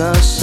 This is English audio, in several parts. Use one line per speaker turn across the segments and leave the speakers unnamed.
us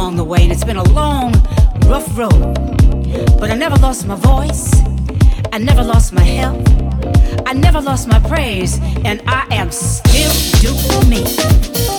along the way, and it's been a long, rough road. But I never lost my voice, I never lost my health, I never lost my praise, and I am still doing me.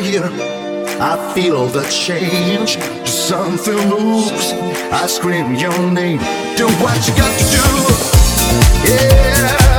I feel the change. Something moves. I scream your name. Do what you got to do. Yeah.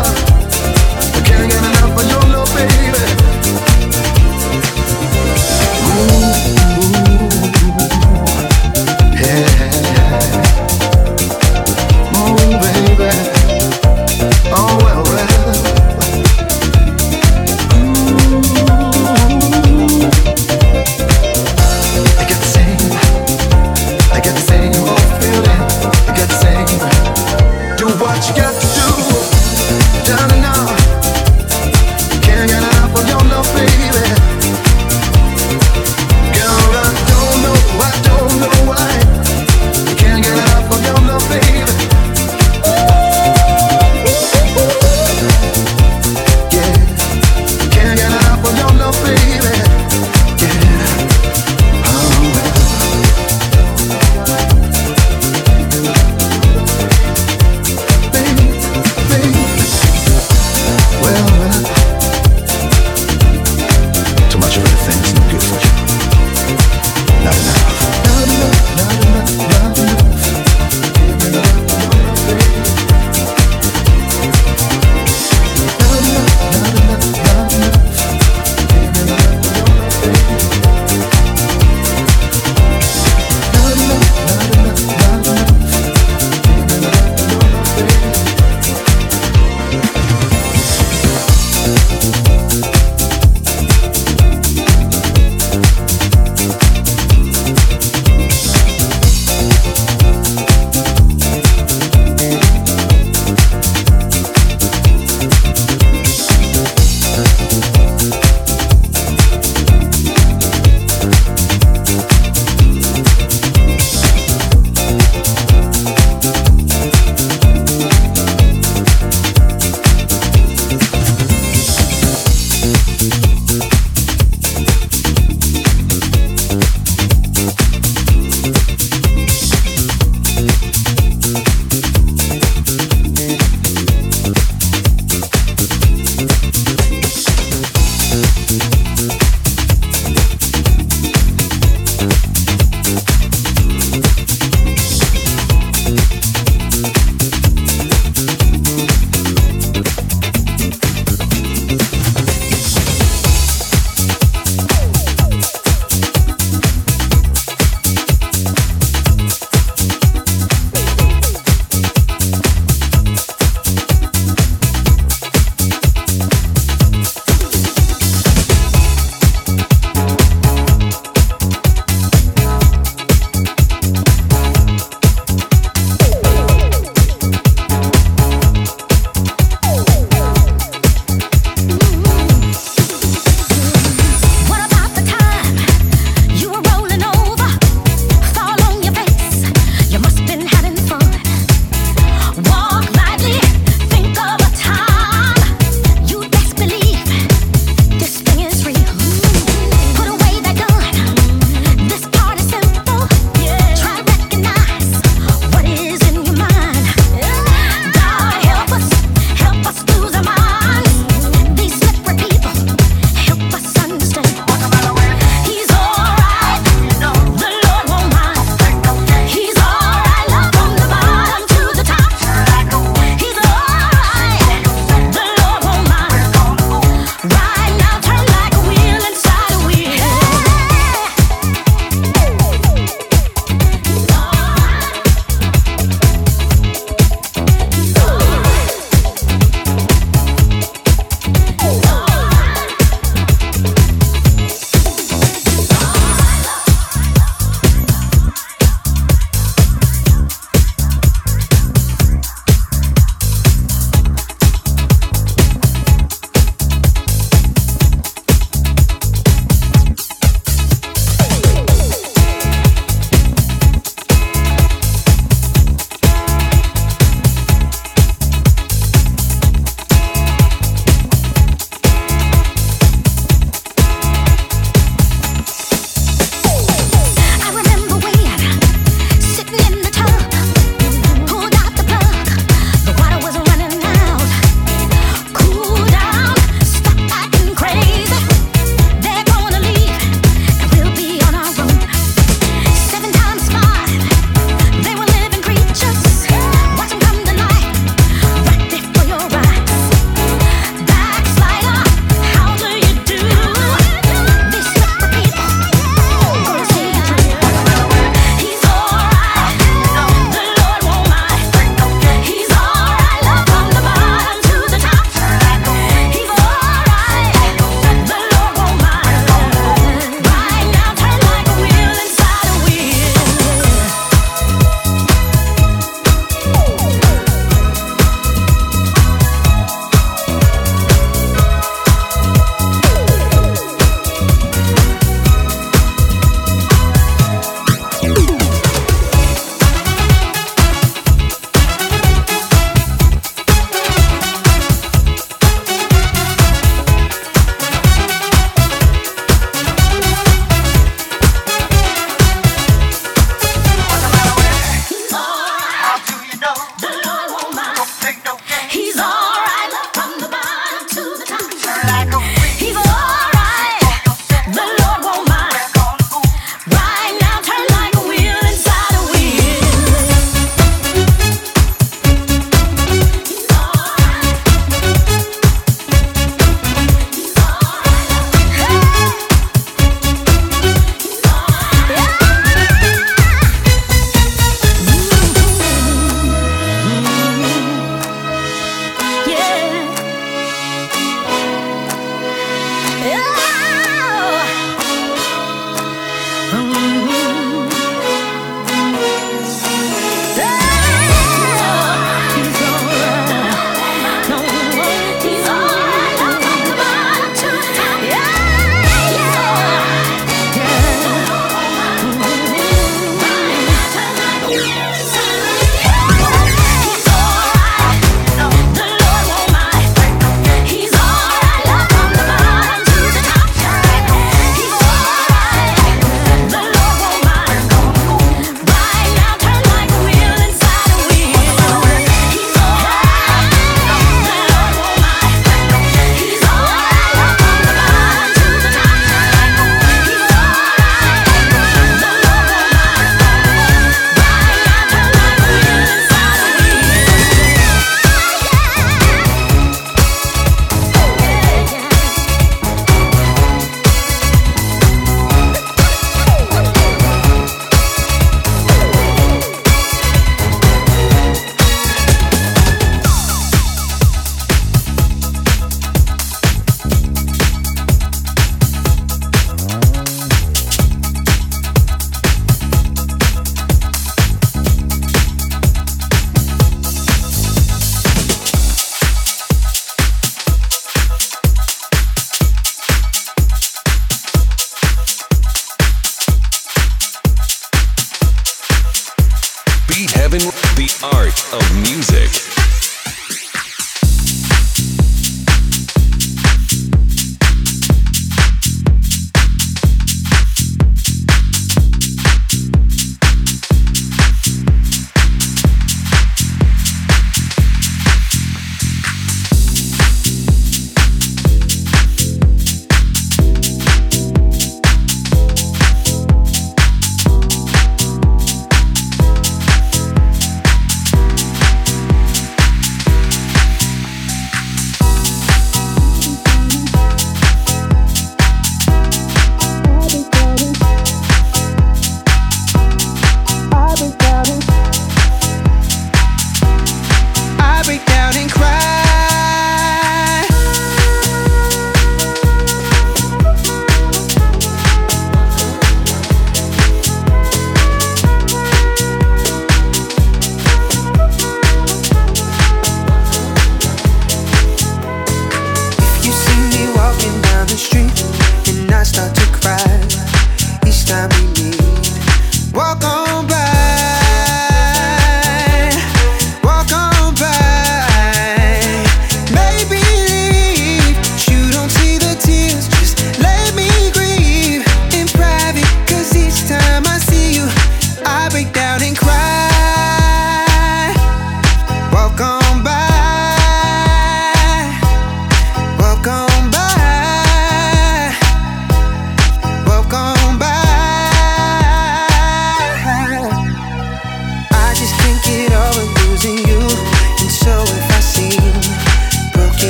of music.